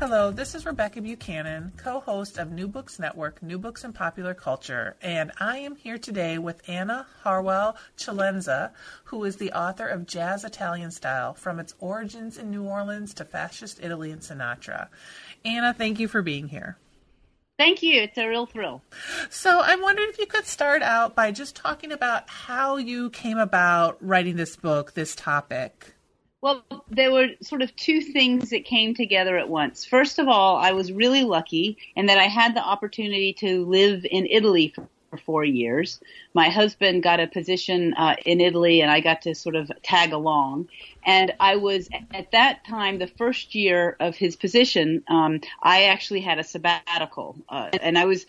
Hello, this is Rebecca Buchanan, co host of New Books Network, New Books and Popular Culture, and I am here today with Anna Harwell Celenza, who is the author of Jazz Italian Style From Its Origins in New Orleans to Fascist Italy and Sinatra. Anna, thank you for being here. Thank you. It's a real thrill. So, I'm wondering if you could start out by just talking about how you came about writing this book, this topic. Well, there were sort of two things that came together at once. First of all, I was really lucky in that I had the opportunity to live in Italy for four years. My husband got a position uh, in Italy, and I got to sort of tag along. And I was at that time, the first year of his position, um, I actually had a sabbatical, uh, and I was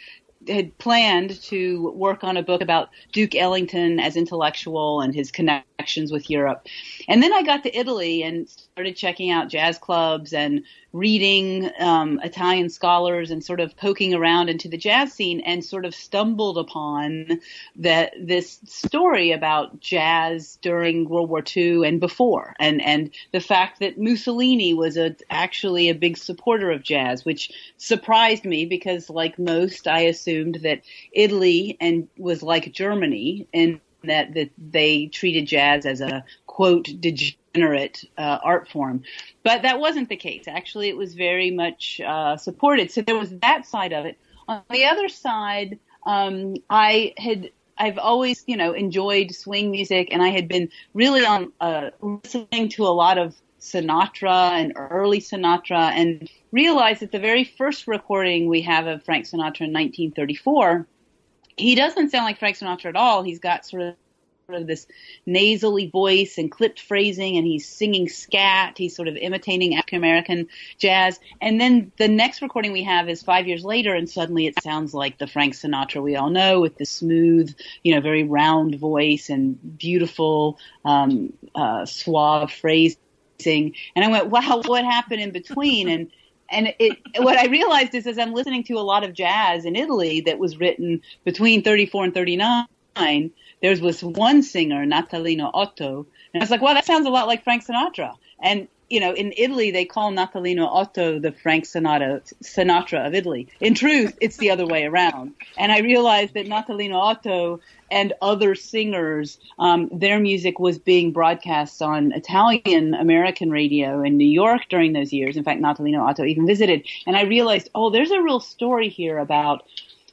had planned to work on a book about Duke Ellington as intellectual and his connections with Europe. And then I got to Italy and started checking out jazz clubs and reading um, Italian scholars and sort of poking around into the jazz scene and sort of stumbled upon that this story about jazz during World War II and before, and and the fact that Mussolini was a actually a big supporter of jazz, which surprised me because, like most, I assumed that Italy and was like Germany and that that they treated jazz as a quote degenerate uh, art form, but that wasn't the case. Actually, it was very much uh, supported. So there was that side of it. On the other side, um, I had I've always, you know, enjoyed swing music, and I had been really on uh, listening to a lot of Sinatra and early Sinatra, and realized that the very first recording we have of Frank Sinatra in 1934 he doesn't sound like Frank Sinatra at all. He's got sort of sort of this nasally voice and clipped phrasing and he's singing scat. He's sort of imitating African American jazz. And then the next recording we have is five years later and suddenly it sounds like the Frank Sinatra we all know with the smooth, you know, very round voice and beautiful, um, uh, suave phrasing. And I went, wow, what happened in between? And, and it, what I realized is as I'm listening to a lot of jazz in Italy that was written between 34 and 39, there was one singer, Natalino Otto, and I was like, well, that sounds a lot like Frank Sinatra. And you know, in Italy, they call Natalino Otto the Frank Sinatra, Sinatra of Italy. In truth, it's the other way around. And I realized that Natalino Otto and other singers, um, their music was being broadcast on Italian American radio in New York during those years. In fact, Natalino Otto even visited. And I realized, oh, there's a real story here about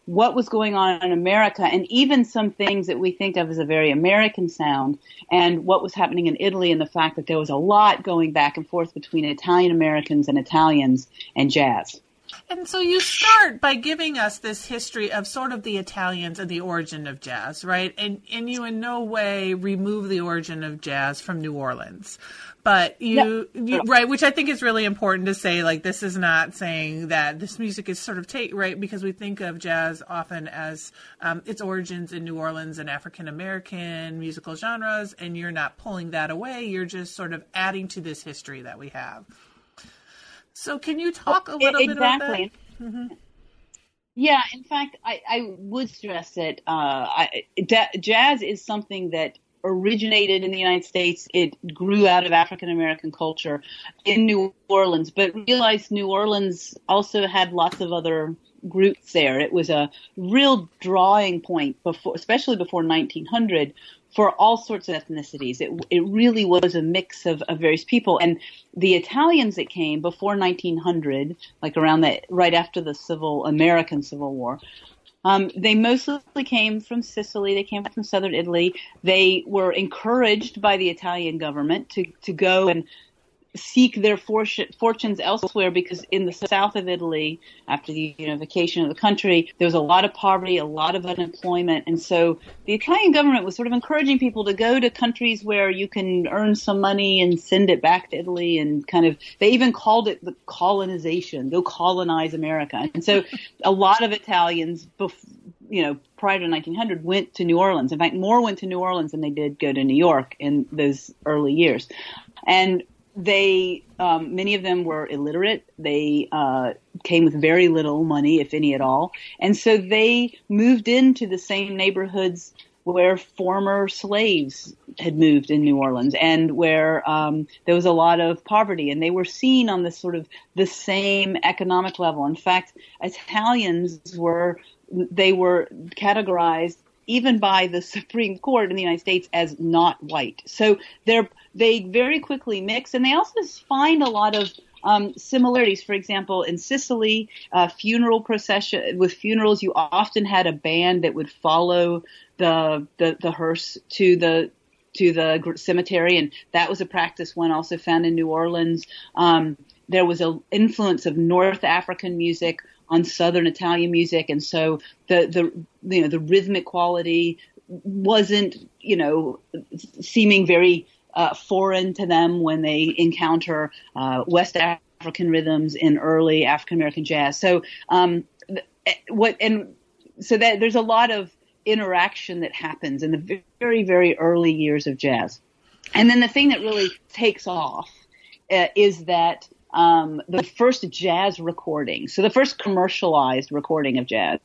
what was going on in America and even some things that we think of as a very American sound and what was happening in Italy and the fact that there was a lot going back and forth between Italian Americans and Italians and jazz. And so you start by giving us this history of sort of the Italians and the origin of jazz, right? And and you in no way remove the origin of jazz from New Orleans. But you, you right, which I think is really important to say like this is not saying that this music is sort of take right because we think of jazz often as um, its origins in New Orleans and African American musical genres and you're not pulling that away, you're just sort of adding to this history that we have. So, can you talk a little exactly. bit about that? Mm-hmm. Yeah, in fact, I, I would stress that uh, I, da- jazz is something that originated in the United States. It grew out of African American culture in New Orleans, but realized New Orleans also had lots of other groups there. It was a real drawing point before, especially before 1900, for all sorts of ethnicities. It, it really was a mix of, of various people. And the Italians that came before 1900, like around that, right after the civil, American Civil War, um, they mostly came from Sicily. They came from southern Italy. They were encouraged by the Italian government to, to go and seek their fortunes elsewhere because in the south of Italy, after the unification of the country, there was a lot of poverty, a lot of unemployment. And so the Italian government was sort of encouraging people to go to countries where you can earn some money and send it back to Italy and kind of, they even called it the colonization, go colonize America. And so a lot of Italians, you know, prior to 1900 went to New Orleans. In fact, more went to New Orleans than they did go to New York in those early years. And they um, many of them were illiterate. They uh, came with very little money, if any at all, and so they moved into the same neighborhoods where former slaves had moved in New Orleans and where um, there was a lot of poverty, and they were seen on the sort of the same economic level. In fact, Italians were they were categorized even by the Supreme Court in the United States as not white. So they're they very quickly mix, and they also find a lot of um, similarities. For example, in Sicily, uh, funeral procession with funerals, you often had a band that would follow the the, the hearse to the to the cemetery, and that was a practice one also found in New Orleans. Um, there was an influence of North African music on Southern Italian music, and so the the you know the rhythmic quality wasn't you know seeming very uh, foreign to them when they encounter uh, West African rhythms in early African American jazz. So um, eh, what and so that there's a lot of interaction that happens in the very very early years of jazz. And then the thing that really takes off uh, is that um, the first jazz recording, so the first commercialized recording of jazz,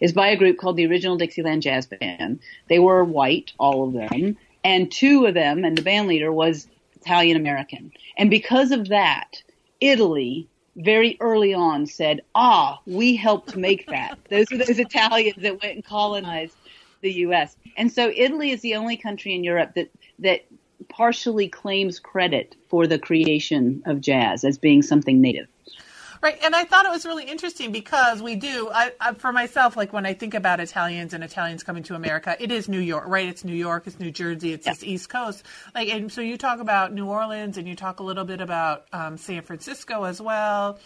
is by a group called the Original Dixieland Jazz Band. They were white, all of them, and two of them, and the band leader was Italian American. And because of that, Italy very early on said, "Ah, we helped make that." those are those Italians that went and colonized the U.S. And so Italy is the only country in Europe that that partially claims credit for the creation of jazz as being something native. Right, and I thought it was really interesting because we do. I, I, for myself, like when I think about Italians and Italians coming to America, it is New York, right? It's New York, it's New Jersey, it's yeah. this East Coast. Like, and so you talk about New Orleans, and you talk a little bit about um, San Francisco as well.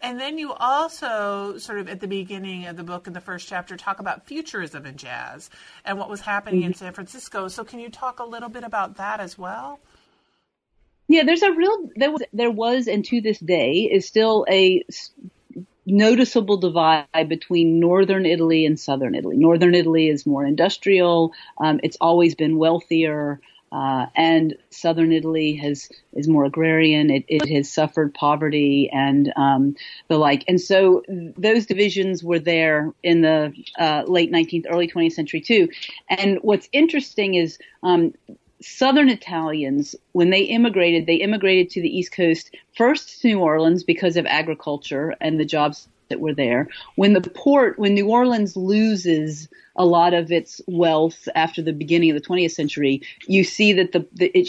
And then you also, sort of at the beginning of the book in the first chapter, talk about futurism in jazz and what was happening mm-hmm. in San Francisco. So, can you talk a little bit about that as well? Yeah, there's a real there was there was and to this day is still a noticeable divide between northern Italy and southern Italy. Northern Italy is more industrial. Um, it's always been wealthier. Uh, and southern Italy has is more agrarian. It, it has suffered poverty and um, the like. And so those divisions were there in the uh, late 19th, early 20th century too. And what's interesting is um, Southern Italians, when they immigrated, they immigrated to the East Coast first to New Orleans because of agriculture and the jobs that were there. When the port, when New Orleans loses a lot of its wealth after the beginning of the 20th century, you see that the, the it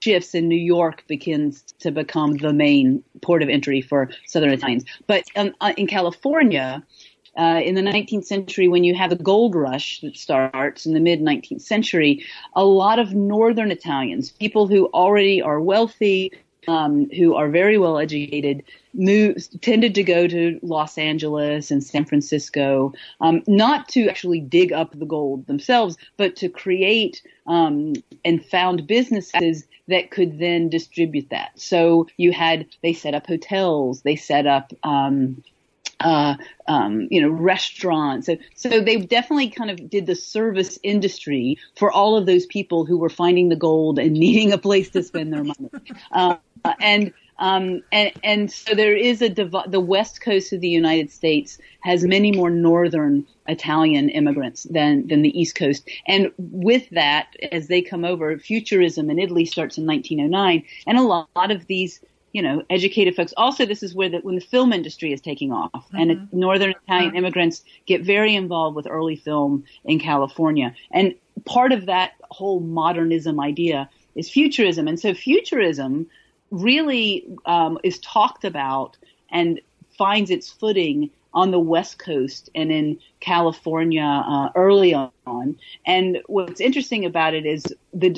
shifts and New York begins to become the main port of entry for Southern Italians. But um, uh, in California, uh, in the 19th century, when you have the gold rush that starts in the mid 19th century, a lot of northern Italians, people who already are wealthy, um, who are very well educated, tended to go to Los Angeles and San Francisco, um, not to actually dig up the gold themselves, but to create um, and found businesses that could then distribute that. So you had they set up hotels, they set up um, uh, um, you know, restaurants. So, so they definitely kind of did the service industry for all of those people who were finding the gold and needing a place to spend their money. Uh, and um, and, and so there is a div- the west coast of the United States has many more northern Italian immigrants than than the east coast. And with that, as they come over, futurism in Italy starts in 1909, and a lot, lot of these you know, educated folks. Also, this is where the, when the film industry is taking off mm-hmm. and it, Northern Italian mm-hmm. immigrants get very involved with early film in California. And part of that whole modernism idea is futurism. And so futurism really um, is talked about and finds its footing on the West Coast and in California uh, early on. And what's interesting about it is the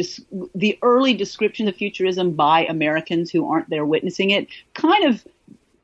the early description of futurism by Americans who aren't there witnessing it kind of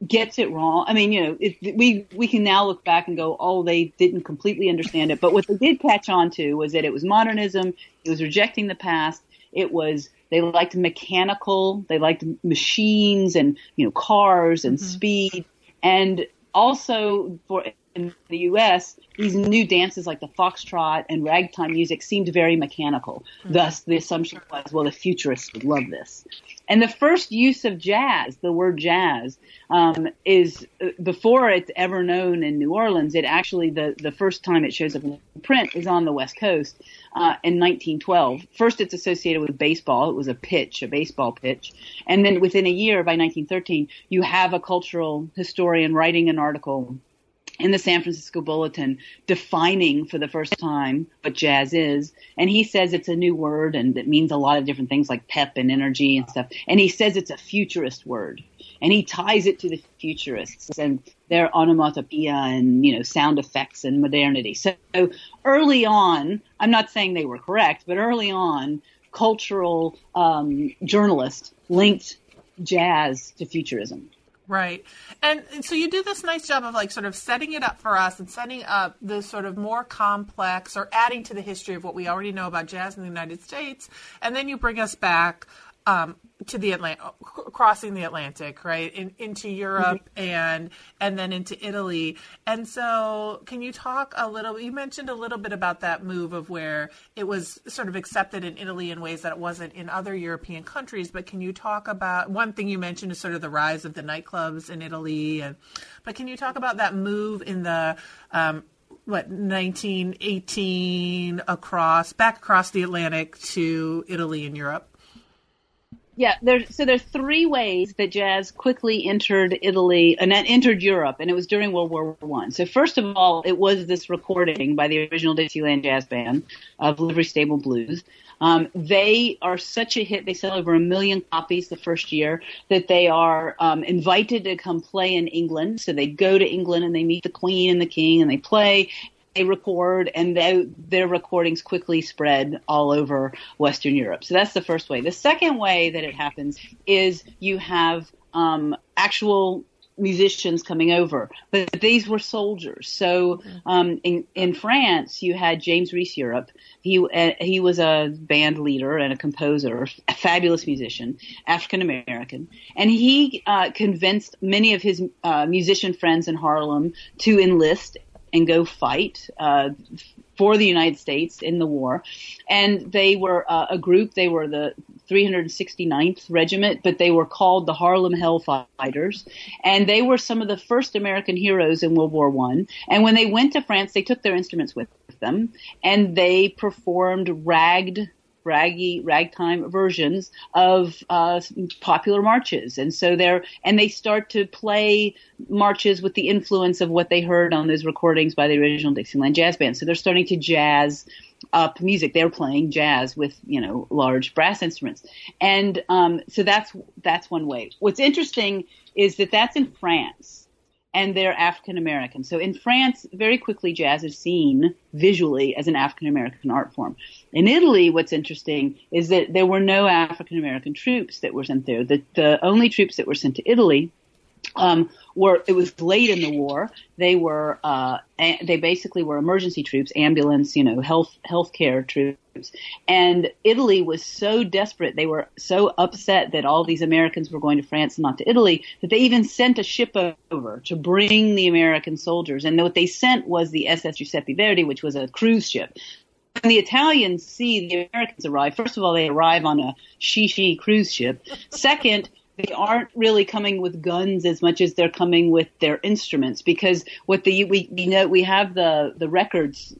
gets it wrong. I mean, you know, it, we we can now look back and go, oh, they didn't completely understand it. But what they did catch on to was that it was modernism. It was rejecting the past. It was they liked mechanical. They liked machines and you know cars and mm-hmm. speed. And also for in the U.S., these new dances like the foxtrot and ragtime music seemed very mechanical. Mm-hmm. Thus, the assumption was, well, the futurists would love this. And the first use of jazz, the word jazz, um, is uh, before it's ever known in New Orleans. It actually the the first time it shows up in print is on the West Coast uh, in 1912. First, it's associated with baseball. It was a pitch, a baseball pitch, and then within a year, by 1913, you have a cultural historian writing an article in the San Francisco Bulletin defining for the first time what jazz is. And he says it's a new word and it means a lot of different things like pep and energy and stuff. And he says it's a futurist word. And he ties it to the futurists and their onomatopoeia and, you know, sound effects and modernity. So early on, I'm not saying they were correct, but early on, cultural um, journalists linked jazz to futurism. Right. And, and, so you do this nice job of like sort of setting it up for us and setting up the sort of more complex or adding to the history of what we already know about jazz in the United States. And then you bring us back um, to the Atlantic, crossing the Atlantic, right, In, into Europe mm-hmm. and and then into Italy. And so, can you talk a little? You mentioned a little bit about that move of where it was sort of accepted in Italy in ways that it wasn't in other European countries. But can you talk about one thing you mentioned is sort of the rise of the nightclubs in Italy, and but can you talk about that move in the um, what 1918 across back across the Atlantic to Italy and Europe? Yeah, there's so there's three ways that jazz quickly entered Italy and then entered Europe, and it was during World War One. So first of all, it was this recording by the original Dixieland Jazz Band of Livery Stable Blues. Um, they are such a hit; they sell over a million copies the first year. That they are um, invited to come play in England. So they go to England and they meet the Queen and the King, and they play they record and they, their recordings quickly spread all over Western Europe. So that's the first way. The second way that it happens is you have um, actual musicians coming over, but these were soldiers. So um, in in France, you had James Reese Europe. He uh, he was a band leader and a composer, a fabulous musician, African American, and he uh, convinced many of his uh, musician friends in Harlem to enlist and go fight uh, for the United States in the war. And they were uh, a group. They were the 369th Regiment, but they were called the Harlem Hellfighters, and they were some of the first American heroes in World War One. And when they went to France, they took their instruments with them, and they performed ragged raggy ragtime versions of uh, popular marches, and so they're and they start to play marches with the influence of what they heard on those recordings by the original Dixieland Jazz Band. So they're starting to jazz up music. They're playing jazz with you know large brass instruments, and um, so that's that's one way. What's interesting is that that's in France and they're African American. So in France, very quickly jazz is seen visually as an African American art form. In Italy, what's interesting is that there were no African American troops that were sent there. The, the only troops that were sent to Italy um, were it was late in the war. They were uh, they basically were emergency troops, ambulance, you know, health healthcare troops. And Italy was so desperate, they were so upset that all these Americans were going to France and not to Italy that they even sent a ship over to bring the American soldiers. And what they sent was the SS Giuseppe Verdi, which was a cruise ship when the Italians see the Americans arrive, first of all, they arrive on a shishi cruise ship. Second, they aren't really coming with guns as much as they're coming with their instruments because what the we you know we have the the records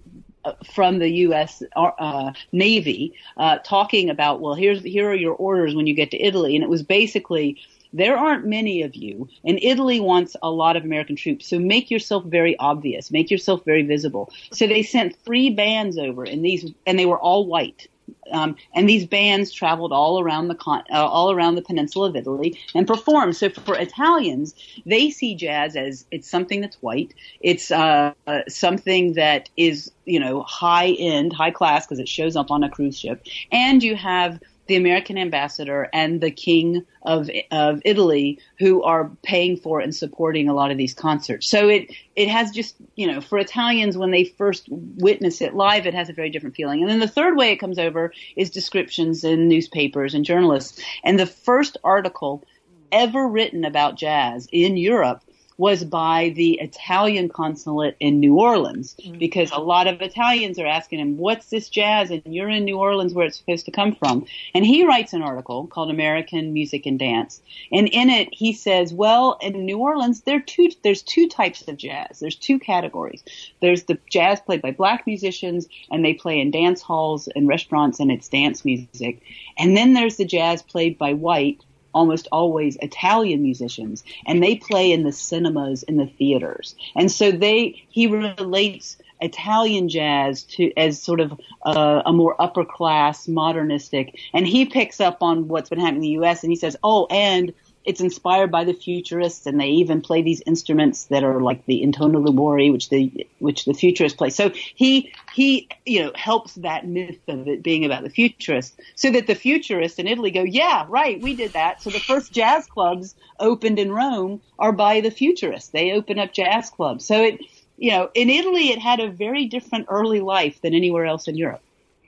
uh, from the U.S. Uh, Navy uh, talking about well here's here are your orders when you get to Italy. And it was basically there aren't many of you. And Italy wants a lot of American troops. So make yourself very obvious. Make yourself very visible. So they sent three bands over and these and they were all white Um, and these bands traveled all around the con- uh, all around the peninsula of Italy and performed. So for Italians, they see jazz as it's something that's white. It's uh, something that is you know high end, high class because it shows up on a cruise ship, and you have the American ambassador and the king of of Italy who are paying for and supporting a lot of these concerts. So it it has just you know for Italians when they first witness it live, it has a very different feeling. And then the third way it comes over is descriptions in newspapers and journalists. And the first article ever written about jazz in Europe was by the Italian consulate in New Orleans mm-hmm. because a lot of Italians are asking him, what's this jazz? And you're in New Orleans where it's supposed to come from. And he writes an article called American Music and Dance. And in it, he says, well, in New Orleans, there two, there's two types of jazz. There's two categories. There's the jazz played by black musicians and they play in dance halls and restaurants and it's dance music. And then there's the jazz played by white almost always Italian musicians, and they play in the cinemas, in the theaters. And so they, he relates Italian jazz to as sort of a, a more upper class, modernistic, and he picks up on what's been happening in the U.S. and he says, "Oh, and it's inspired by the futurists, and they even play these instruments that are like the intonarumori, which the which the futurists play. So he he you know helps that myth of it being about the futurists, so that the futurists in Italy go, yeah, right, we did that. So the first jazz clubs opened in Rome are by the futurists. They open up jazz clubs. So it you know in Italy it had a very different early life than anywhere else in Europe.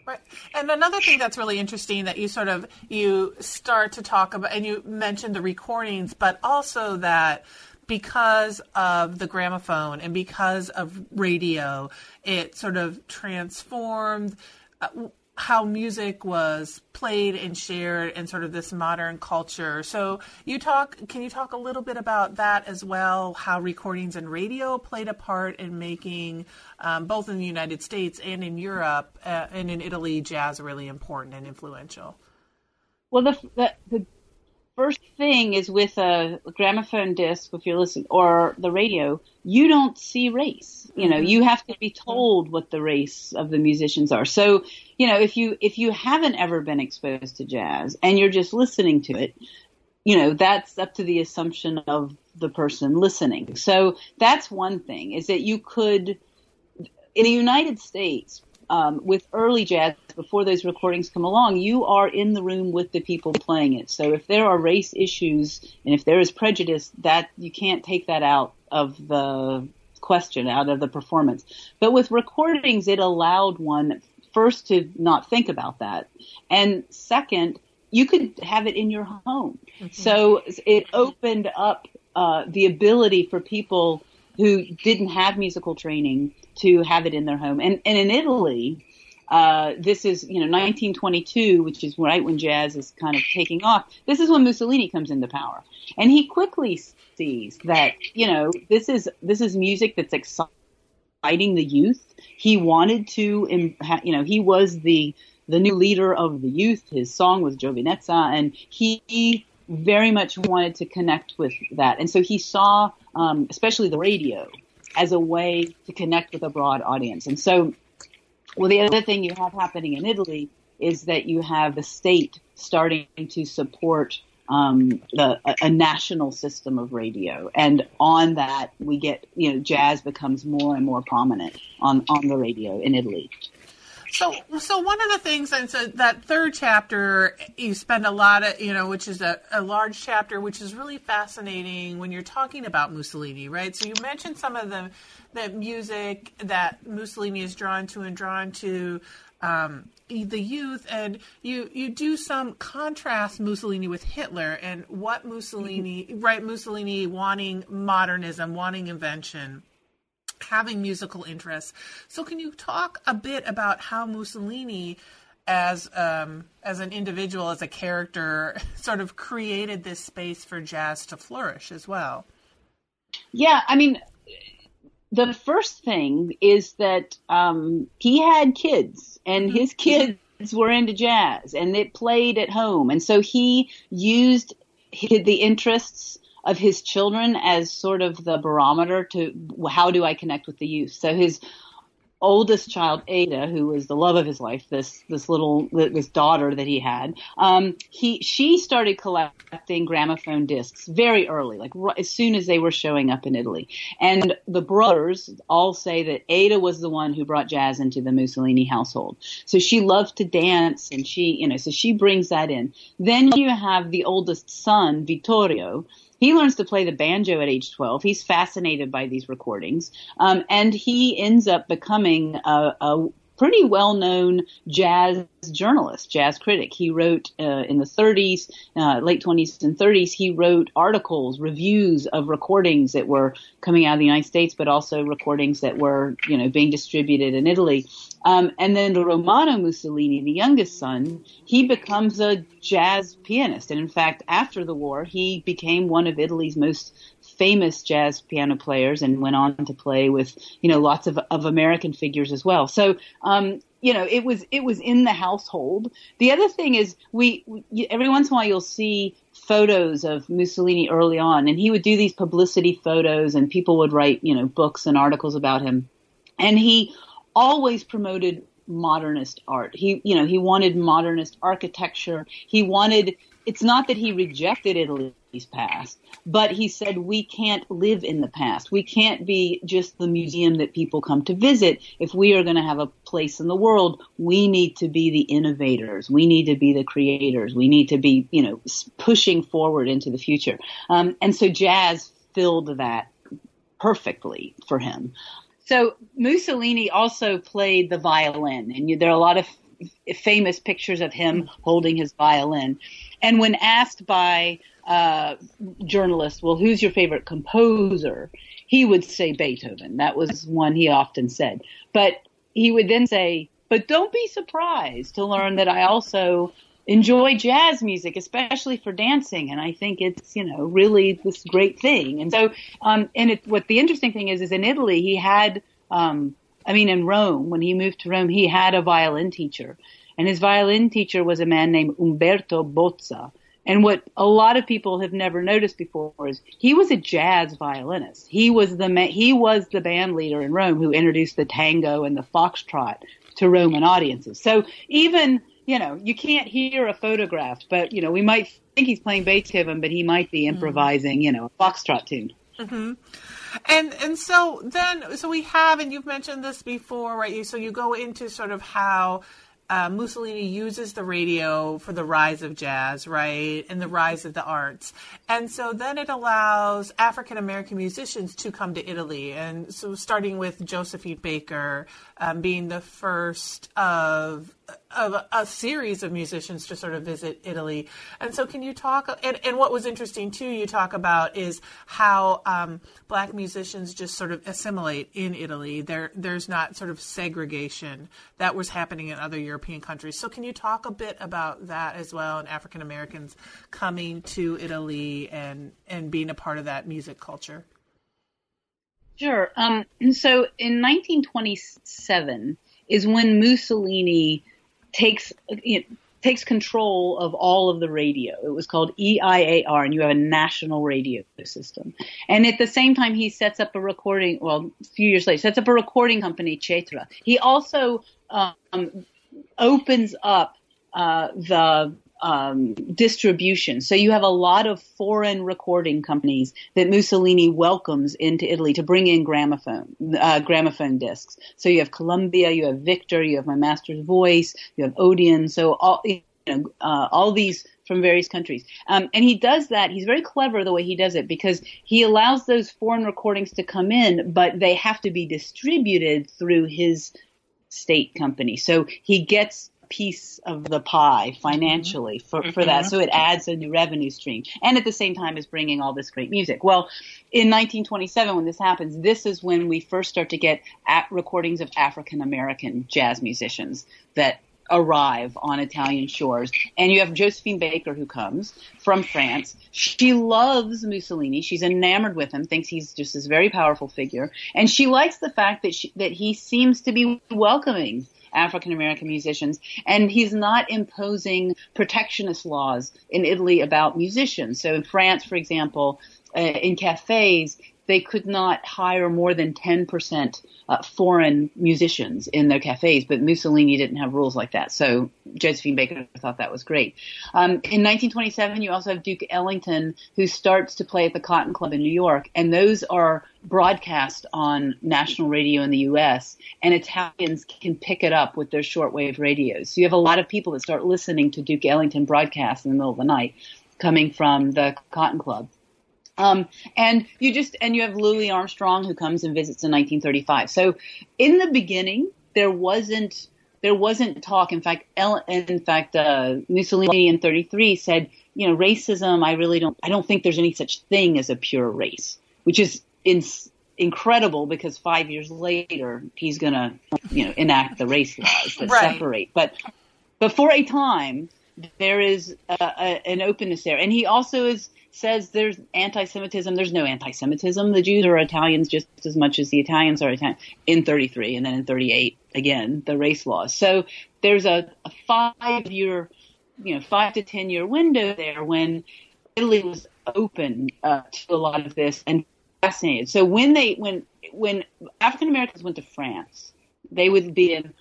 Right. And another thing that's really interesting that you sort of you start to talk about and you mentioned the recordings, but also that because of the gramophone and because of radio, it sort of transformed uh, how music was played and shared in sort of this modern culture. So you talk can you talk a little bit about that as well, how recordings and radio played a part in making um, both in the United States and in Europe uh, and in Italy jazz really important and influential. Well, the, the, the first thing is with a gramophone disc, if you're listening, or the radio, you don't see race. You know, mm-hmm. you have to be told what the race of the musicians are. So, you know, if you if you haven't ever been exposed to jazz and you're just listening to it, you know, that's up to the assumption of the person listening. So that's one thing is that you could in the United States, um, with early jazz, before those recordings come along, you are in the room with the people playing it. So if there are race issues and if there is prejudice, that you can't take that out of the question, out of the performance. But with recordings, it allowed one first to not think about that, and second, you could have it in your home. Mm-hmm. So it opened up uh, the ability for people who didn't have musical training to have it in their home. And, and in Italy, uh, this is, you know, 1922, which is right when jazz is kind of taking off. This is when Mussolini comes into power. And he quickly sees that, you know, this is, this is music that's exciting the youth. He wanted to, you know, he was the, the new leader of the youth. His song was Giovinezza and he very much wanted to connect with that. And so he saw, um, especially the radio, as a way to connect with a broad audience. And so, well, the other thing you have happening in Italy is that you have the state starting to support um, the, a, a, national system of radio, and on that we get you know jazz becomes more and more prominent on on the radio in Italy. So, so one of the things, and so that third chapter, you spend a lot of, you know, which is a, a large chapter, which is really fascinating when you're talking about Mussolini, right? So you mentioned some of the, the music that Mussolini is drawn to and drawn to um, the youth, and you you do some contrast Mussolini with Hitler and what Mussolini, mm-hmm. right? Mussolini wanting modernism, wanting invention having musical interests. So, can you talk a bit about how Mussolini, as um, as an individual, as a character, sort of created this space for jazz to flourish as well? Yeah, I mean, the first thing is that um, he had kids, and mm-hmm. his kids were into jazz, and it played at home, and so he used the interests of his children as sort of the barometer to how do I connect with the youth. So his oldest child, Ada, who was the love of his life, this this little this daughter that he had, um, he she started collecting gramophone discs very early, like as soon as they were showing up in Italy. And the brothers all say that Ada was the one who brought jazz into the Mussolini household. So she loved to dance, and she, you know, so she brings that in. Then you have the oldest son, Vittorio he learns to play the banjo at age 12. He's fascinated by these recordings. Um, and he ends up becoming a, a pretty well-known jazz journalist, jazz critic. He wrote uh, in the 30s, uh, late 20s and 30s. He wrote articles, reviews of recordings that were coming out of the United States, but also recordings that were, you know, being distributed in Italy. Um, and then Romano Mussolini, the youngest son, he becomes a jazz pianist. And in fact, after the war, he became one of Italy's most famous jazz piano players and went on to play with, you know, lots of, of American figures as well. So, um, you know, it was, it was in the household. The other thing is we, we, every once in a while you'll see photos of Mussolini early on and he would do these publicity photos and people would write, you know, books and articles about him. And he always promoted modernist art. He, you know, he wanted modernist architecture. He wanted, it's not that he rejected Italy's past, but he said we can't live in the past. We can't be just the museum that people come to visit. If we are going to have a place in the world, we need to be the innovators. We need to be the creators. We need to be, you know, pushing forward into the future. Um, and so jazz filled that perfectly for him. So Mussolini also played the violin, and there are a lot of f- famous pictures of him holding his violin. And when asked by uh, well, who's your favorite composer? He would say Beethoven. That was one he often said. But he would then say, but don't be surprised to learn that I also enjoy jazz music, especially for dancing. And I think it's, you know, really this great thing. And so, um, and it, what the interesting thing is, is in Italy, he had, um, I mean, in Rome, when he moved to Rome, he had a violin teacher. And his violin teacher was a man named Umberto Bozza. And what a lot of people have never noticed before is he was a jazz violinist. He was the ma- he was the band leader in Rome who introduced the tango and the foxtrot to Roman audiences. So even you know, you can't hear a photograph, but you know, we might think he's playing Beethoven, but he might be improvising, you know, a foxtrot tune. Mm-hmm. And and so then so we have, and you've mentioned this before, right? You so you go into sort of how uh, Mussolini uses the radio for the rise of jazz, right, and the rise of the arts. And so then it allows African American musicians to come to Italy. And so starting with Josephine Baker um, being the first of of a, a, series of musicians to sort of visit Italy. And so, can you talk? And, and what was interesting too, you talk about is how um, black musicians just sort of assimilate in Italy. There, there's not sort of segregation that was happening in other European countries. So, can you talk a bit about that as well, and African Americans coming to Italy and and being a part of that music culture? Sure. Um, so, in 1927 is when Mussolini takes know, takes control of all of the radio. It was called EIAR, and you have a national radio system. And at the same time, he sets up a recording. Well, a few years later, sets up a recording company, Cetra. He also um, opens up uh, the um, distribution. So you have a lot of foreign recording companies that Mussolini welcomes into Italy to bring in gramophone uh, gramophone discs. So you have Columbia, you have Victor, you have My Master's Voice, you have Odeon. So all you know, uh, all these from various countries. Um, and he does that. He's very clever the way he does it because he allows those foreign recordings to come in, but they have to be distributed through his state company. So he gets piece of the pie financially for, for mm-hmm. that. So it adds a new revenue stream. And at the same time is bringing all this great music. Well, in 1927, when this happens, this is when we first start to get recordings of African American jazz musicians that arrive on Italian shores. And you have Josephine Baker who comes from France. She loves Mussolini. She's enamored with him, thinks he's just this very powerful figure. And she likes the fact that she, that he seems to be welcoming African American musicians, and he's not imposing protectionist laws in Italy about musicians. So in France, for example, uh, in cafes, they could not hire more than 10% uh, foreign musicians in their cafes, but Mussolini didn't have rules like that. So Josephine Baker thought that was great. Um, in 1927, you also have Duke Ellington, who starts to play at the Cotton Club in New York, and those are broadcast on national radio in the U.S., and Italians can pick it up with their shortwave radios. So you have a lot of people that start listening to Duke Ellington broadcast in the middle of the night coming from the Cotton Club. Um, and you just and you have Louis Armstrong who comes and visits in 1935. So in the beginning, there wasn't there wasn't talk. In fact, in fact, uh, Mussolini in 33 said, you know, racism. I really don't. I don't think there's any such thing as a pure race, which is in, incredible because five years later he's going to, you know, enact the race laws that right. separate. But but for a time, there is a, an openness there, and he also is says there's anti-Semitism. There's no anti-Semitism. The Jews are Italians just as much as the Italians are Italian in 33 and then in 38 again, the race laws. So there's a, a five year, you know, five to 10 year window there when Italy was open uh, to a lot of this and fascinated. So when they, when, when African Americans went to France, they would be in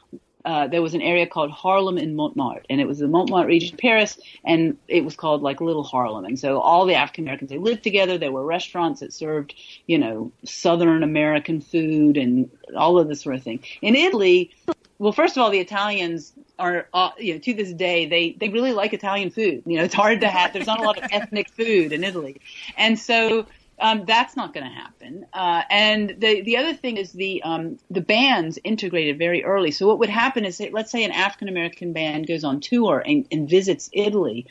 uh, there was an area called Harlem in Montmartre, and it was the Montmartre region of Paris, and it was called like Little Harlem. And so all the African Americans they lived together. There were restaurants that served, you know, Southern American food and all of this sort of thing. In Italy, well, first of all, the Italians are, uh, you know, to this day they they really like Italian food. You know, it's hard to have. There's not a lot of ethnic food in Italy, and so um, that's not going to happen. Uh, and the the other thing is the um, the bands integrated very early. So what would happen is, let's say an African American band goes on tour and, and visits Italy.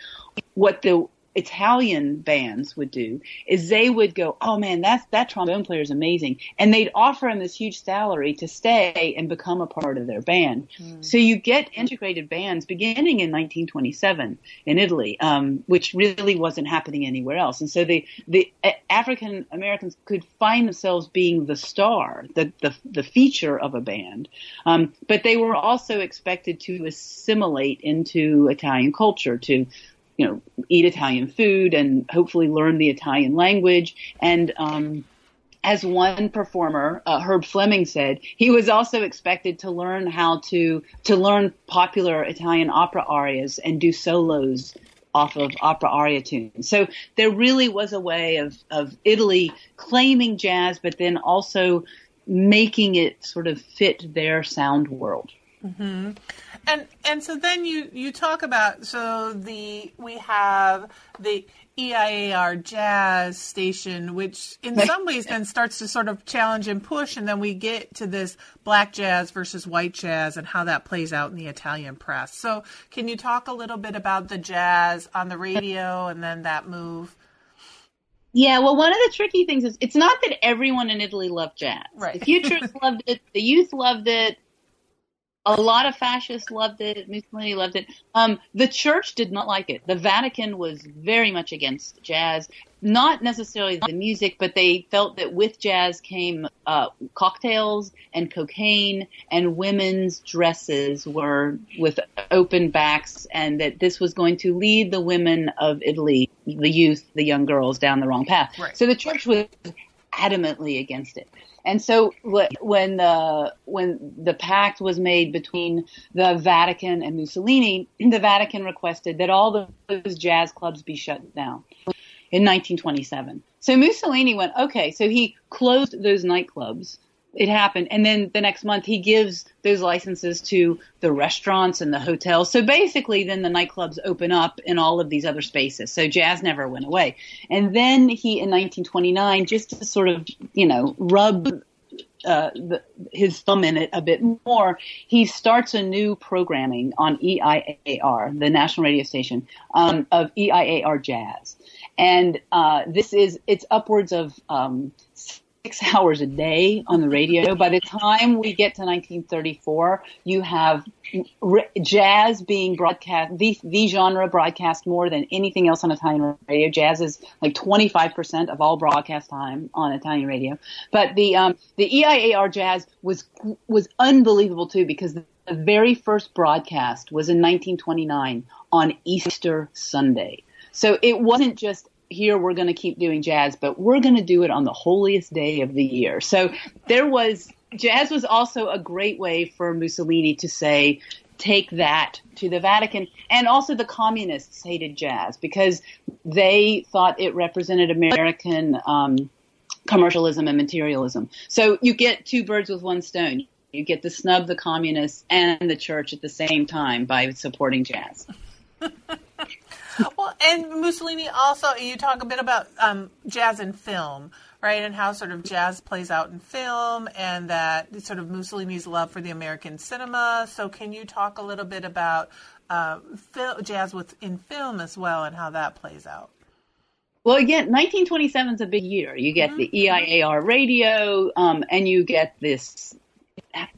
What the Italian bands would do is they would go, oh man, that's that trombone player is amazing, and they'd offer him this huge salary to stay and become a part of their band. Mm. So you get integrated bands beginning in 1927 in Italy, um, which really wasn't happening anywhere else. And so the the African Americans could find themselves being the star, the the, the feature of a band, um, but they were also expected to assimilate into Italian culture to you know, eat Italian food and hopefully learn the Italian language. And um, as one performer, uh, Herb Fleming said, he was also expected to learn how to to learn popular Italian opera arias and do solos off of opera aria tunes. So there really was a way of of Italy claiming jazz, but then also making it sort of fit their sound world. Mm-hmm. And and so then you you talk about so the we have the EIAR jazz station, which in some ways then starts to sort of challenge and push, and then we get to this black jazz versus white jazz and how that plays out in the Italian press. So can you talk a little bit about the jazz on the radio and then that move? Yeah, well, one of the tricky things is it's not that everyone in Italy loved jazz. Right. The futurists loved it, the youth loved it, a lot of fascists loved it. Mussolini loved it. Um, the church did not like it. The Vatican was very much against jazz. Not necessarily the music, but they felt that with jazz came uh, cocktails and cocaine, and women's dresses were with open backs, and that this was going to lead the women of Italy, the youth, the young girls, down the wrong path. Right. So the church was adamantly against it. And so when the when the pact was made between the Vatican and Mussolini, the Vatican requested that all those jazz clubs be shut down in 1927. So Mussolini went, okay, so he closed those nightclubs it happened. And then the next month he gives those licenses to the restaurants and the hotels. So basically then the nightclubs open up in all of these other spaces. So jazz never went away. And then he in 1929 just to sort of, you know, rub uh, the, his thumb in it a bit more, he starts a new programming on EIAR, the national radio station, um, of EIAR Jazz. And uh, this is, it's upwards of um, six hours a day on the radio. By the time we get to 1934, you have jazz being broadcast, the, the genre broadcast more than anything else on Italian radio. Jazz is like 25% of all broadcast time on Italian radio. But the, um, the EIAR jazz was, was unbelievable too because the very first broadcast was in 1929 on Easter Sunday. So it wasn't just here we're going to keep doing jazz, but we're going to do it on the holiest day of the year. So there was jazz was also a great way for Mussolini to say, take that to the Vatican. And also the communists hated jazz because they thought it represented American um, commercialism and materialism. So you get two birds with one stone. You get to snub the communists and the church at the same time by supporting jazz. well, and Mussolini also, you talk a bit about um, jazz and film, right? And how sort of jazz plays out in film and that sort of Mussolini's love for the American cinema. So, can you talk a little bit about uh, jazz within film as well and how that plays out? Well, again, 1927 is a big year. You get mm-hmm. the EIAR radio, um, and you get this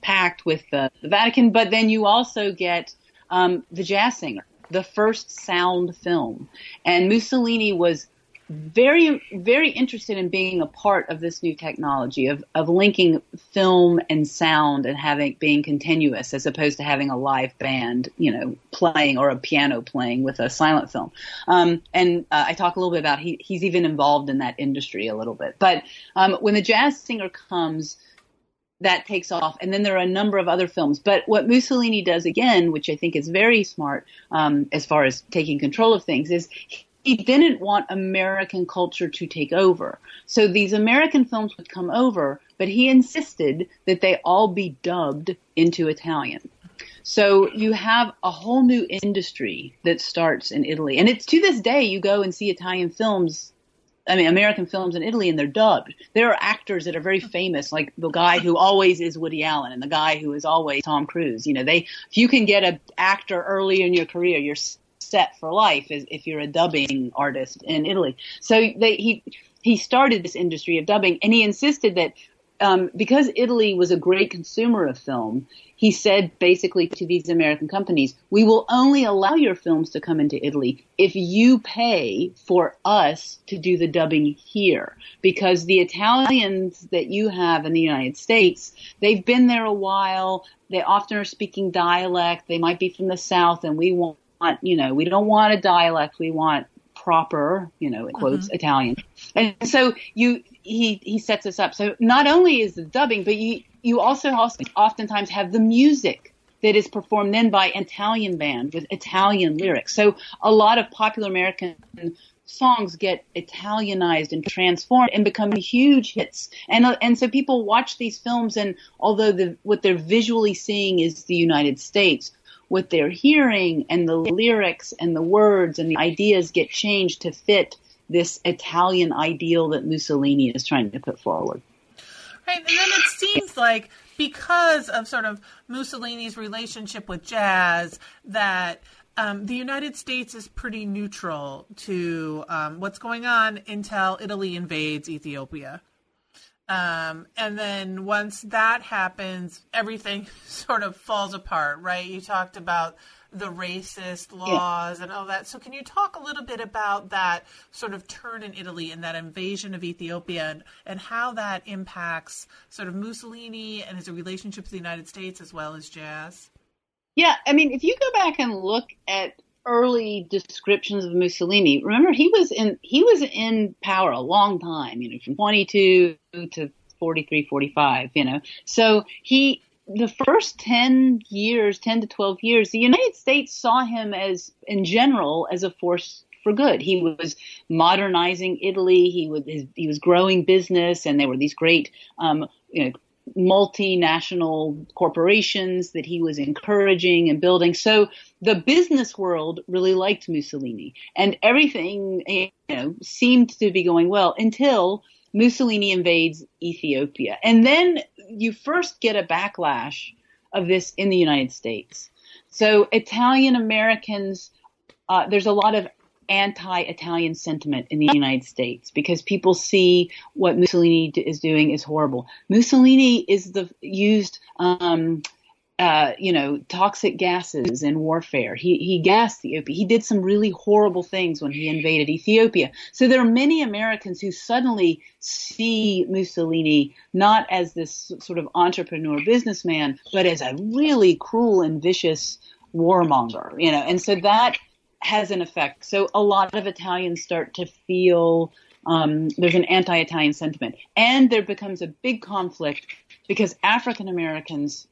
pact with the, the, Vatican, but then you also get um, the Jazz Singer, the first sound film. And Mussolini was very, very interested in being a part of this new technology of, of linking film and sound and having being continuous as opposed to having a live band, you know, playing or a piano playing with a silent film. Um, and uh, I talk a little bit about he, he's even involved in that industry a little bit. But um, when the jazz singer comes, that takes off. And then there are a number of other films. But what Mussolini does again, which I think is very smart um, as far as taking control of things, is he didn't want American culture to take over. So these American films would come over, but he insisted that they all be dubbed into Italian. So you have a whole new industry that starts in Italy. And it's to this day you go and see Italian films I mean, American films in Italy, and they're dubbed. There are actors that are very famous, like the guy who always is Woody Allen and the guy who is always Tom Cruise. You know, they if you can get an actor early in your career, you're set for life if you're a dubbing artist in Italy. So they, he he started this industry of dubbing, and he insisted that um, because Italy was a great consumer of film, he said basically to these American companies, we will only allow your films to come into Italy if you pay for us to do the dubbing here. Because the Italians that you have in the United States, they've been there a while. They often are speaking dialect. They might be from the South and we want, you know, we don't want a dialect. We want proper, you know, quotes mm-hmm. Italian. And so you, he, he sets us up. So not only is the dubbing, but you, you also oftentimes have the music that is performed then by an Italian band with Italian lyrics. So a lot of popular American songs get Italianized and transformed and become huge hits. And and so people watch these films, and although the what they're visually seeing is the United States, what they're hearing and the lyrics and the words and the ideas get changed to fit this Italian ideal that Mussolini is trying to put forward. Right, and then it seems like because of sort of Mussolini's relationship with jazz, that um, the United States is pretty neutral to um, what's going on until Italy invades Ethiopia. Um, and then once that happens, everything sort of falls apart, right? You talked about the racist laws yeah. and all that. So, can you talk a little bit about that sort of turn in Italy and that invasion of Ethiopia and, and how that impacts sort of Mussolini and his relationship with the United States as well as jazz? Yeah, I mean, if you go back and look at early descriptions of Mussolini, remember he was in he was in power a long time, you know, from 22 to 43, 45, you know. So he the first 10 years, 10 to 12 years, the United States saw him as, in general, as a force for good. He was modernizing Italy. He was he was growing business, and there were these great, um, you know, multinational corporations that he was encouraging and building. So the business world really liked Mussolini, and everything you know seemed to be going well until Mussolini invades Ethiopia. And then you first get a backlash of this in the United States. So Italian Americans, uh, there's a lot of anti-Italian sentiment in the United States because people see what Mussolini is doing is horrible. Mussolini is the used um, uh, you know, toxic gases in warfare. He he gassed Ethiopia. He did some really horrible things when he invaded Ethiopia. So there are many Americans who suddenly see Mussolini not as this sort of entrepreneur businessman, but as a really cruel and vicious warmonger. You know, and so that has an effect. So a lot of Italians start to feel um, there's an anti-Italian sentiment, and there becomes a big conflict because African Americans,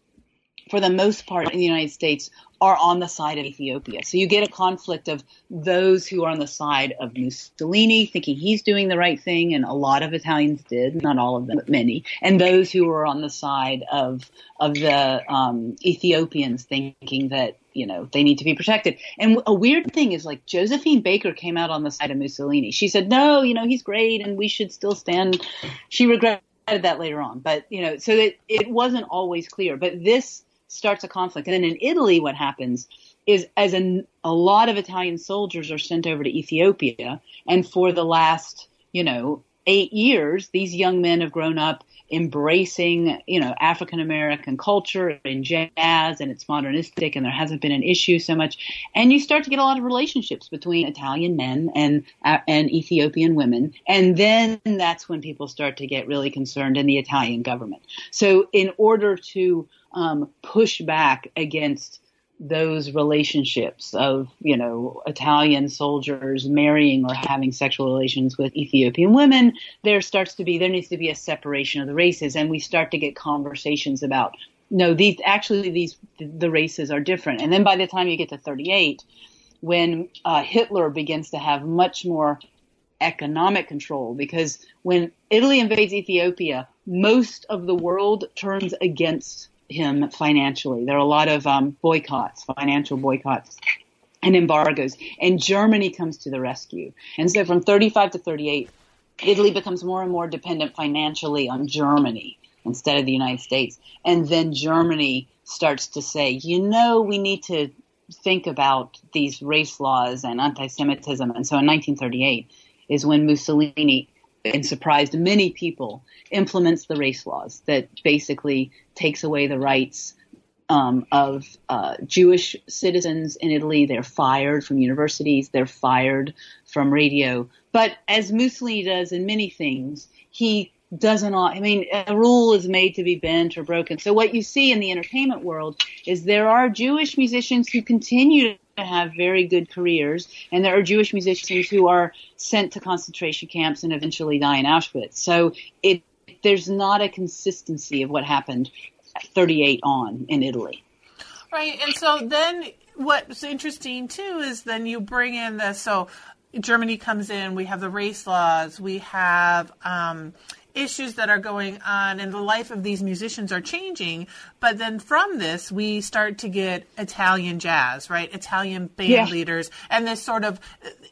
for the most part in the United States, are on the side of Ethiopia. So you get a conflict of those who are on the side of Mussolini, thinking he's doing the right thing, and a lot of Italians did, not all of them, but many, and those who are on the side of of the um, Ethiopians, thinking that you know they need to be protected. And a weird thing is like Josephine Baker came out on the side of Mussolini. She said, "No, you know he's great, and we should still stand." She regretted that later on, but you know, so it it wasn't always clear. But this starts a conflict. And then in Italy, what happens is as a, a lot of Italian soldiers are sent over to Ethiopia, and for the last, you know, eight years, these young men have grown up embracing, you know, African American culture and jazz, and it's modernistic, and there hasn't been an issue so much. And you start to get a lot of relationships between Italian men and uh, and Ethiopian women, and then that's when people start to get really concerned in the Italian government. So, in order to um, push back against those relationships of, you know, Italian soldiers marrying or having sexual relations with Ethiopian women, there starts to be, there needs to be a separation of the races. And we start to get conversations about, no, these, actually these, the races are different. And then by the time you get to 38, when uh, Hitler begins to have much more economic control, because when Italy invades Ethiopia, most of the world turns against him financially. There are a lot of um, boycotts, financial boycotts and embargoes, and Germany comes to the rescue. And so from 35 to 38, Italy becomes more and more dependent financially on Germany instead of the United States. And then Germany starts to say, you know, we need to think about these race laws and anti-Semitism. And so in 1938 is when Mussolini and surprised many people, implements the race laws that basically takes away the rights um, of uh, Jewish citizens in Italy. They're fired from universities. They're fired from radio. But as Mussolini does in many things, he doesn't. I mean, a rule is made to be bent or broken. So what you see in the entertainment world is there are Jewish musicians who continue to have very good careers, and there are Jewish musicians who are sent to concentration camps and eventually die in Auschwitz. So it there's not a consistency of what happened 38 on in Italy. Right, and so then what's interesting too is then you bring in the so Germany comes in, we have the race laws, we have um, issues that are going on and the life of these musicians are changing. But then from this, we start to get Italian jazz, right? Italian band yeah. leaders, and this sort of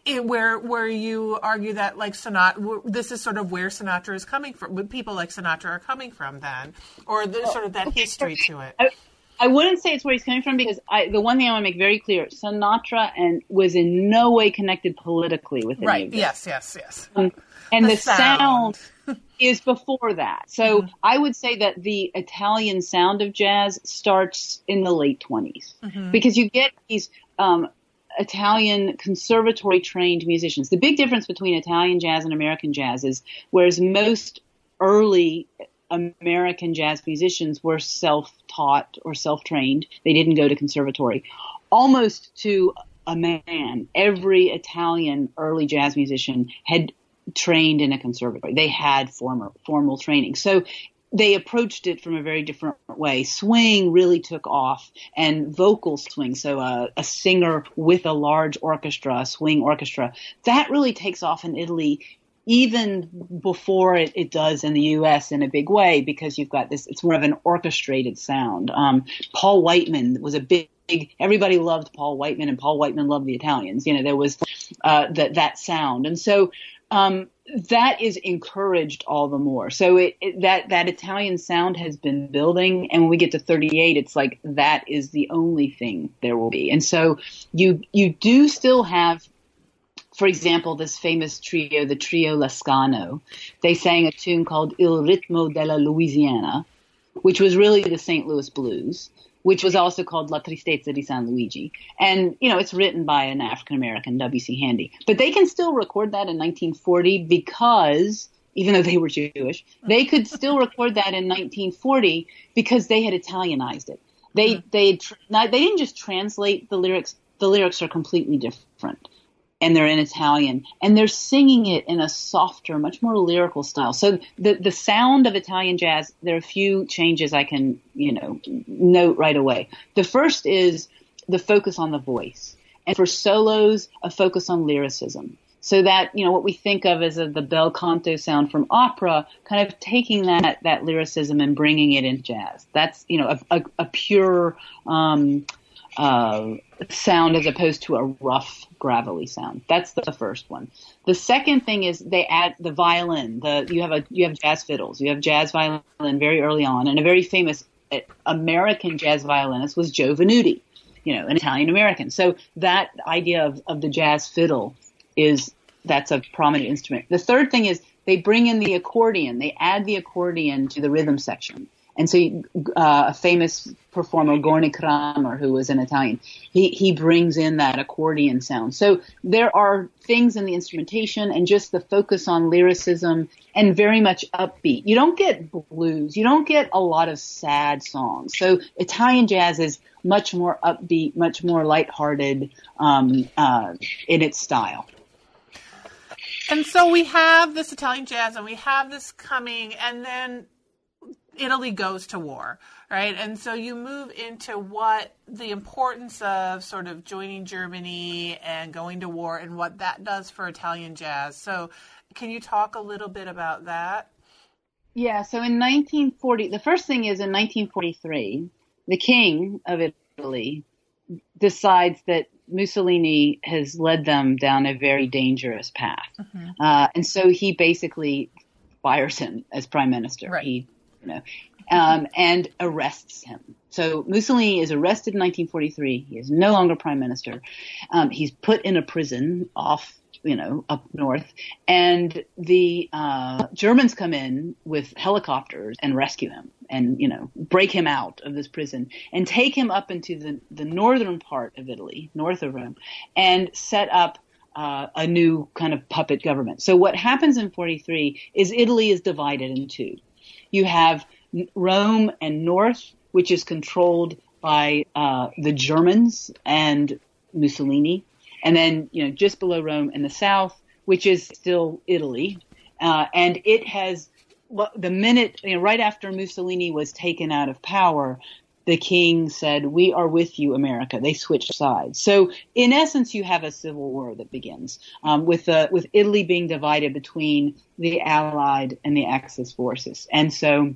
it, where where you argue that like Sinatra, this is sort of where Sinatra is coming from. People like Sinatra are coming from then, or there's sort of that history to it. I, I wouldn't say it's where he's coming from because I, the one thing I want to make very clear: Sinatra and was in no way connected politically with any right. Yes, yes, yes. Um, and the, the sound, sound is before that. So mm-hmm. I would say that the Italian sound of jazz starts in the late 20s mm-hmm. because you get these um, Italian conservatory trained musicians. The big difference between Italian jazz and American jazz is whereas most early American jazz musicians were self taught or self trained, they didn't go to conservatory. Almost to a man, every Italian early jazz musician had trained in a conservatory. They had formal formal training. So they approached it from a very different way. Swing really took off, and vocal swing, so a, a singer with a large orchestra, a swing orchestra, that really takes off in Italy even before it, it, does in the U.S. in a big way because you've got this. It's more of an orchestrated sound. Um, Paul Whiteman was a big. Everybody loved Paul Whiteman, and Paul Whiteman loved the Italians. You know, there was uh, that that sound, and so um, that is encouraged all the more. So it, it, that that Italian sound has been building, and when we get to 38, it's like that is the only thing there will be. And so you you do still have, for example, this famous trio, the trio Lescano. They sang a tune called Il ritmo della Louisiana, which was really the St. Louis blues which was also called La Tristezza di San Luigi. And, you know, it's written by an African American, W.C. Handy. But they can still record that in 1940 because, even though they were Jewish, they could still record that in 1940 because they had Italianized it. They, mm-hmm. they, they didn't just translate the lyrics the lyrics are completely different and they're in Italian, and they're singing it in a softer, much more lyrical style. So the the sound of Italian jazz, there are a few changes I can you know note right away. The first is the focus on the voice, and for solos, a focus on lyricism. So that you know what we think of as a, the bel canto sound from opera, kind of taking that that lyricism and bringing it into jazz. That's you know a, a, a pure um, uh, sound as opposed to a rough, gravelly sound. That's the first one. The second thing is they add the violin. The you have a you have jazz fiddles. You have jazz violin very early on, and a very famous uh, American jazz violinist was Joe Venuti, you know, an Italian American. So that idea of, of the jazz fiddle is that's a prominent instrument. The third thing is they bring in the accordion. They add the accordion to the rhythm section. And so uh, a famous performer, Gorni Kramer, who was an Italian, he, he brings in that accordion sound. So there are things in the instrumentation and just the focus on lyricism and very much upbeat. You don't get blues. You don't get a lot of sad songs. So Italian jazz is much more upbeat, much more lighthearted um, uh, in its style. And so we have this Italian jazz and we have this coming, and then Italy goes to war, right? And so you move into what the importance of sort of joining Germany and going to war and what that does for Italian jazz. So, can you talk a little bit about that? Yeah, so in 1940, the first thing is in 1943, the king of Italy decides that Mussolini has led them down a very dangerous path. Mm-hmm. Uh, and so he basically fires him as prime minister. Right. He know, um, and arrests him. So Mussolini is arrested in 1943. He is no longer prime minister. Um, he's put in a prison off, you know, up north, and the uh, Germans come in with helicopters and rescue him, and you know, break him out of this prison and take him up into the the northern part of Italy, north of Rome, and set up. Uh, a new kind of puppet government. So what happens in 43 is Italy is divided in two. You have Rome and North, which is controlled by uh, the Germans and Mussolini, and then you know just below Rome in the south, which is still Italy, uh, and it has the minute you know, right after Mussolini was taken out of power, the king said, "We are with you, America." They switched sides. So, in essence, you have a civil war that begins um, with uh, with Italy being divided between the Allied and the Axis forces, and so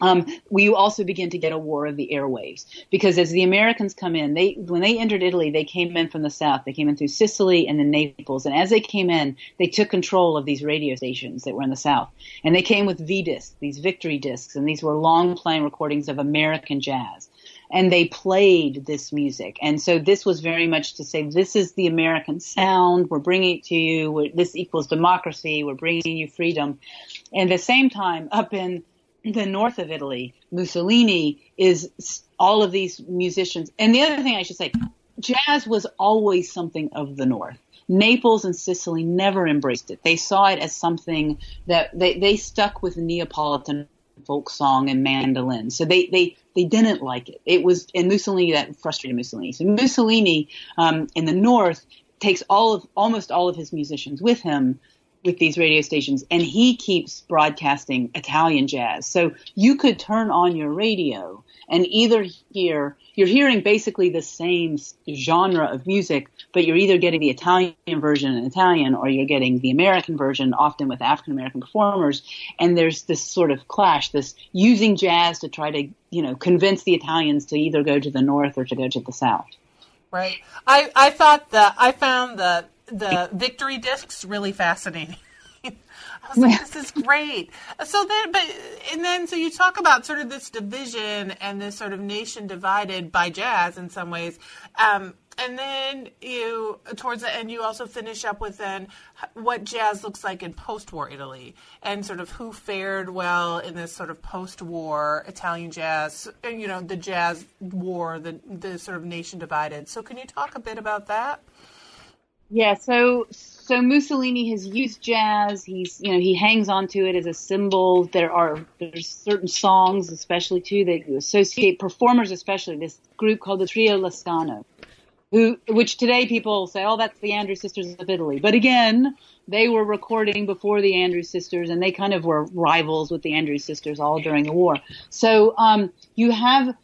um, we also begin to get a war of the airwaves because as the Americans come in, they when they entered Italy, they came in from the south. They came in through Sicily and then Naples, and as they came in, they took control of these radio stations that were in the south, and they came with V discs, these victory discs, and these were long playing recordings of American jazz. And they played this music, and so this was very much to say, this is the American sound. We're bringing it to you. We're, this equals democracy. We're bringing you freedom. And at the same time, up in the north of Italy, Mussolini is all of these musicians. And the other thing I should say, jazz was always something of the north. Naples and Sicily never embraced it. They saw it as something that they, they stuck with Neapolitan folk song and mandolin. So they, they, they didn't like it. It was, and Mussolini, that frustrated Mussolini. So Mussolini, um, in the north takes all of, almost all of his musicians with him with these radio stations and he keeps broadcasting Italian jazz. So you could turn on your radio and either hear, you're hearing basically the same genre of music, but you're either getting the Italian version in Italian or you're getting the American version, often with African American performers. And there's this sort of clash, this using jazz to try to, you know, convince the Italians to either go to the north or to go to the south. Right. I, I thought that I found the the victory discs really fascinating. I was like, this is great. So then, but and then, so you talk about sort of this division and this sort of nation divided by jazz in some ways. Um, and then you, towards the end, you also finish up with then what jazz looks like in post-war Italy and sort of who fared well in this sort of post-war Italian jazz, you know, the jazz war, the the sort of nation divided. So, can you talk a bit about that? Yeah, so so Mussolini has used jazz. He's you know he hangs on to it as a symbol. There are there's certain songs, especially too, that you associate performers, especially this group called the Trio Lescano. who, which today people say, oh, that's the Andrews Sisters of Italy. But again, they were recording before the Andrews Sisters, and they kind of were rivals with the Andrews Sisters all during the war. So um, you have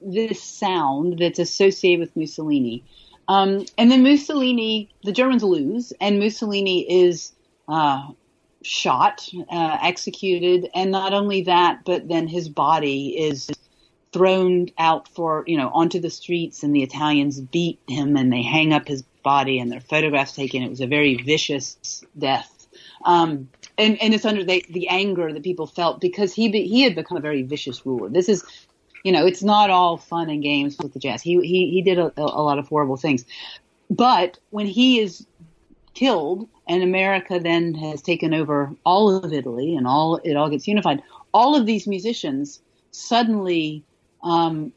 this sound that's associated with Mussolini. Um, and then Mussolini, the Germans lose, and Mussolini is uh, shot, uh, executed, and not only that, but then his body is thrown out for you know onto the streets, and the Italians beat him, and they hang up his body, and their photographs taken. It was a very vicious death. Um, and, and it's under the, the anger that people felt because he be, he had become a very vicious ruler. This is you know, it's not all fun and games with the Jazz. He he he did a, a lot of horrible things, but when he is killed and America then has taken over all of Italy and all it all gets unified, all of these musicians suddenly um,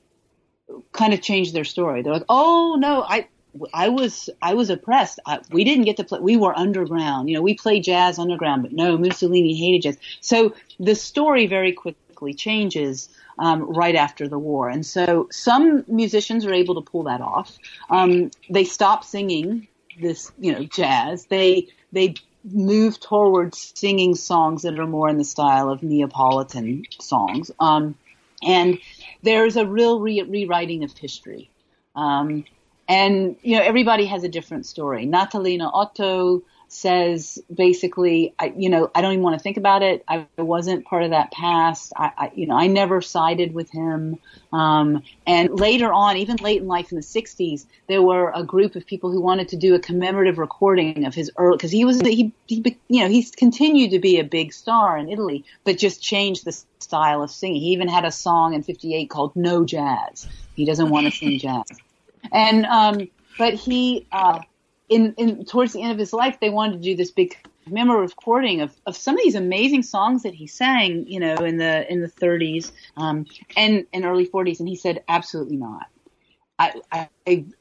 kind of change their story. They're like, oh no, I I was I was oppressed. I, we didn't get to play. We were underground. You know, we played jazz underground, but no, Mussolini hated jazz. So the story very quickly changes um, right after the war. And so some musicians are able to pull that off. Um, they stop singing this, you know, jazz. They they move towards singing songs that are more in the style of Neapolitan songs. Um, and there's a real re- rewriting of history. Um, and you know, everybody has a different story. Natalino Otto says basically, I, you know, I don't even want to think about it. I wasn't part of that past. I, I you know, I never sided with him. Um, and later on, even late in life in the 60s, there were a group of people who wanted to do a commemorative recording of his early, because he was, he, he, you know, he's continued to be a big star in Italy, but just changed the style of singing. He even had a song in 58 called No Jazz. He doesn't want to sing jazz. And, um, but he, uh, in, in towards the end of his life, they wanted to do this big commemorative recording of, of some of these amazing songs that he sang, you know, in the in the 30s um, and and early 40s, and he said, absolutely not. I, I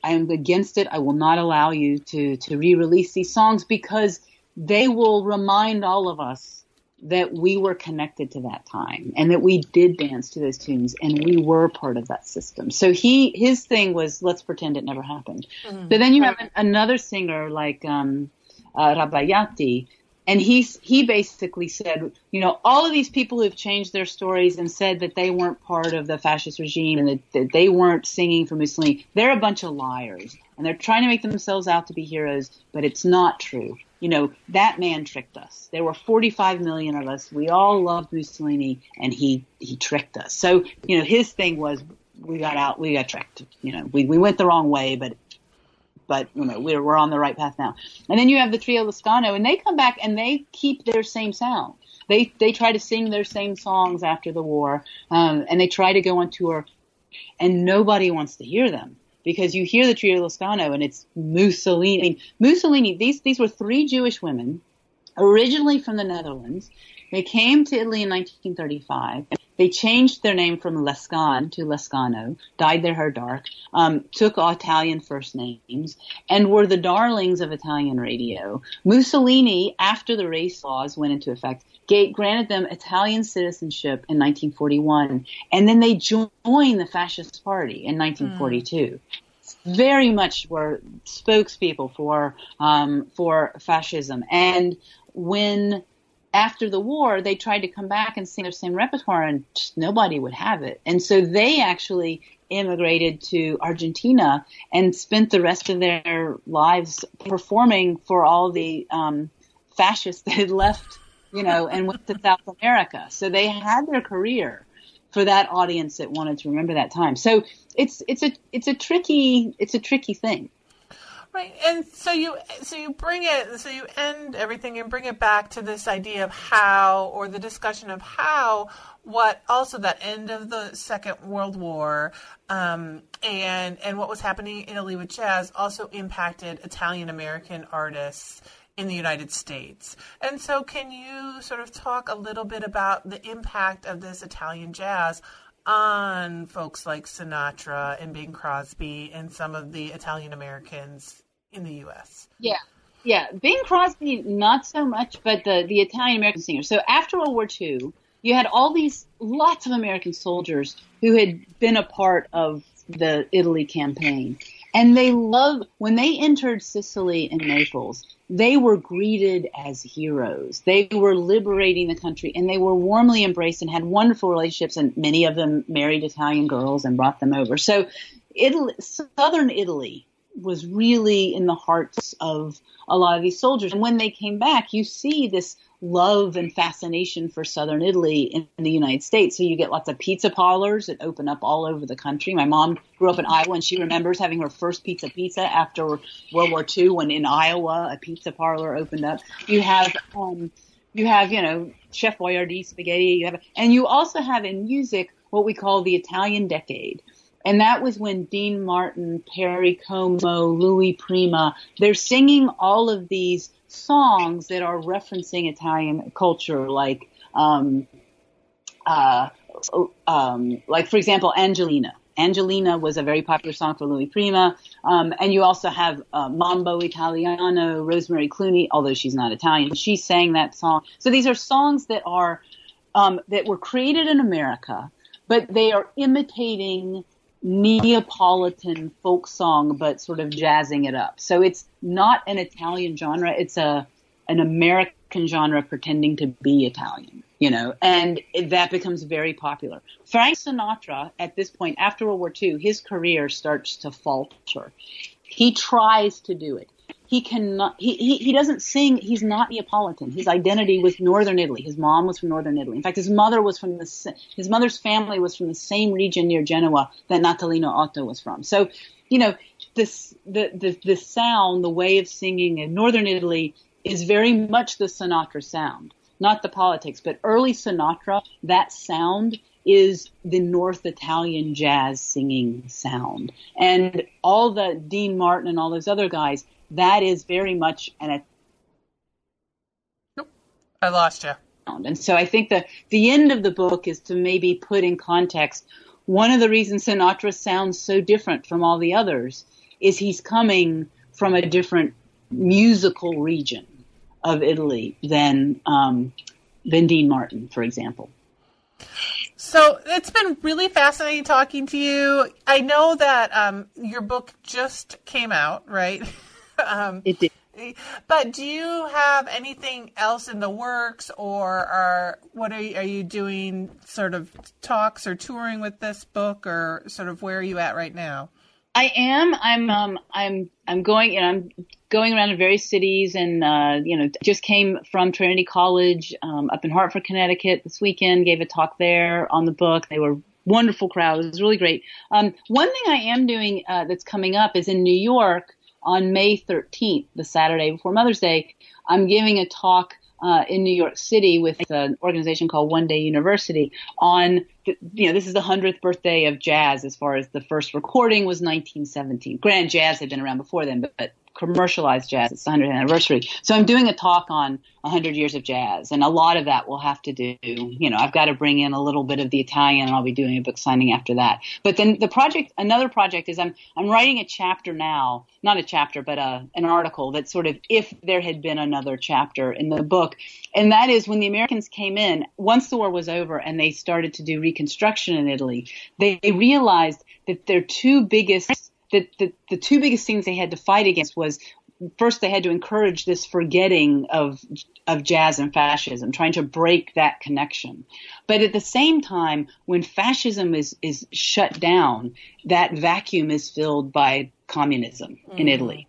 I am against it. I will not allow you to to re-release these songs because they will remind all of us that we were connected to that time and that we did dance to those tunes and we were part of that system. So he, his thing was, let's pretend it never happened. Mm-hmm. But then you have an, another singer like, um, uh, Rabagliati, and he he basically said, you know, all of these people who've changed their stories and said that they weren't part of the fascist regime and that, that they weren't singing for Mussolini, they're a bunch of liars and they're trying to make themselves out to be heroes, but it's not true you know, that man tricked us. There were 45 million of us. We all loved Mussolini and he, he tricked us. So, you know, his thing was we got out, we got tricked. You know, we, we went the wrong way, but, but, you know, we're, we're on the right path now. And then you have the trio Lescano and they come back and they keep their same sound. They, they try to sing their same songs after the war, um, and they try to go on tour and nobody wants to hear them because you hear the Trio Lescano and it's Mussolini. I mean, Mussolini, these, these were three Jewish women, originally from the Netherlands. They came to Italy in 1935. They changed their name from Lescan to Lescano, dyed their hair dark, um, took Italian first names, and were the darlings of Italian radio. Mussolini, after the race laws went into effect, granted them Italian citizenship in 1941, and then they joined the Fascist Party in 1942. Mm. Very much were spokespeople for um, for fascism, and when after the war they tried to come back and sing their same repertoire, and nobody would have it, and so they actually immigrated to Argentina and spent the rest of their lives performing for all the um, fascists that had left you know, and went to South America. So they had their career for that audience that wanted to remember that time. So it's it's a it's a tricky it's a tricky thing. Right, and so you so you bring it so you end everything and bring it back to this idea of how, or the discussion of how, what also that end of the Second World War, um, and and what was happening in Italy with jazz also impacted Italian American artists in the United States. And so, can you sort of talk a little bit about the impact of this Italian jazz on folks like Sinatra and Bing Crosby and some of the Italian Americans in the U.S.? Yeah. Yeah, Bing Crosby, not so much, but the, the Italian American singers. So after World War II, you had all these lots of American soldiers who had been a part of the Italy campaign. And they love, when they entered Sicily and Naples, they were greeted as heroes. They were liberating the country and they were warmly embraced and had wonderful relationships and many of them married Italian girls and brought them over. So Italy, southern Italy was really in the hearts of a lot of these soldiers. And when they came back, you see this love and fascination for southern Italy in, in, the United States. So you get lots of pizza parlors that open up all over the country. My mom grew up in Iowa and she remembers having her first pizza pizza after World War II when in Iowa a pizza parlor opened up. You have um, you have, you know, Chef Boyardee spaghetti, you have and you also have in music what we call the Italian decade. And that was when Dean Martin, Perry Como, Louis Prima, they're singing all of these songs that are referencing Italian culture, like, um, uh, um, like for example, Angelina. Angelina was a very popular song for Louis Prima. Um, and you also have uh, Mambo Italiano, Rosemary Clooney, although she's not Italian, she sang that song. So these are songs that are um, that were created in America, but they are imitating Neapolitan folk song, but sort of jazzing it up. So it's not an Italian genre; it's a an American genre pretending to be Italian, you know, and it, that becomes very popular. Frank Sinatra, at this point, after World War II, his career starts to falter. He tries to do it he cannot he, he, he doesn't sing he's not neapolitan. His identity was northern italy. His mom was from northern italy. In fact his mother was from the his mother's family was from the same region near genoa that natalino otto was from. So you know this the the, the sound the way of singing in northern italy is very much the sinatra sound not the politics but early sinatra that sound is the North Italian jazz singing sound. And all the Dean Martin and all those other guys, that is very much an. Nope, I lost you. And so I think that the end of the book is to maybe put in context one of the reasons Sinatra sounds so different from all the others is he's coming from a different musical region of Italy than um, than Dean Martin, for example. So it's been really fascinating talking to you. I know that um, your book just came out, right? um, it did. But do you have anything else in the works, or are what are you, are you doing? Sort of talks or touring with this book, or sort of where are you at right now? I am. I'm. Um, I'm. I'm going. You know, I'm going around in various cities, and uh, you know, just came from Trinity College um, up in Hartford, Connecticut this weekend. Gave a talk there on the book. They were wonderful crowd. It was really great. Um, one thing I am doing uh, that's coming up is in New York on May 13th, the Saturday before Mother's Day, I'm giving a talk uh, in New York City with an organization called One Day University on, you know, this is the 100th birthday of jazz as far as the first recording was 1917. Grand jazz had been around before then, but, but commercialized jazz. It's the 100th anniversary. So I'm doing a talk on 100 years of jazz, and a lot of that will have to do, you know, I've got to bring in a little bit of the Italian, and I'll be doing a book signing after that. But then the project, another project is I'm I'm writing a chapter now, not a chapter, but a, an article that sort of if there had been another chapter in the book, and that is when the Americans came in, once the war was over, and they started to do reconstruction in Italy, they, they realized that their two biggest the, the, the two biggest things they had to fight against was first they had to encourage this forgetting of of jazz and fascism, trying to break that connection. But at the same time, when fascism is is shut down, that vacuum is filled by communism mm. in. Italy.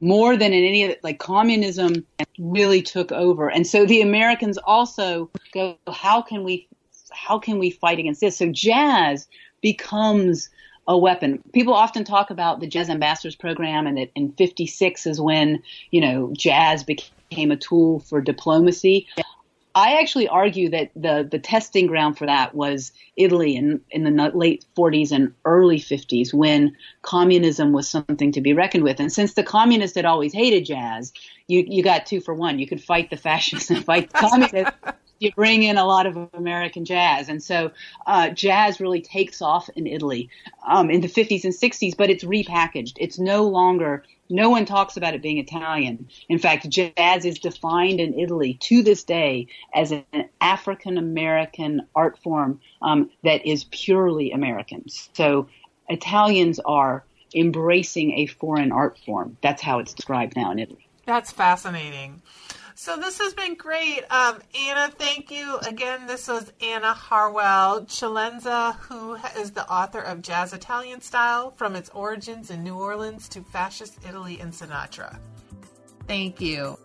More than in any of like communism really took over. And so the Americans also go, how can we how can we fight against this? So jazz becomes a weapon. People often talk about the Jazz Ambassadors Program and that in 56 is when, you know, jazz became a tool for diplomacy. I actually argue that the, the testing ground for that was Italy in, in the late 40s and early 50s when communism was something to be reckoned with. And since the communists had always hated jazz, you, you got two for one. You could fight the fascists and fight the communists you bring in a lot of American jazz. And so uh, jazz really takes off in Italy um, in the 50s and 60s, but it's repackaged. It's no longer, no one talks about it being Italian. In fact, jazz is defined in Italy to this day as an African American art form um, that is purely American. So Italians are embracing a foreign art form. That's how it's described now in Italy. That's fascinating. So this has been great. Um, Anna, thank you. Again, this was Anna Harwell Celenza, who is the author of Jazz Italian Style From Its Origins in New Orleans to Fascist Italy and Sinatra. Thank you.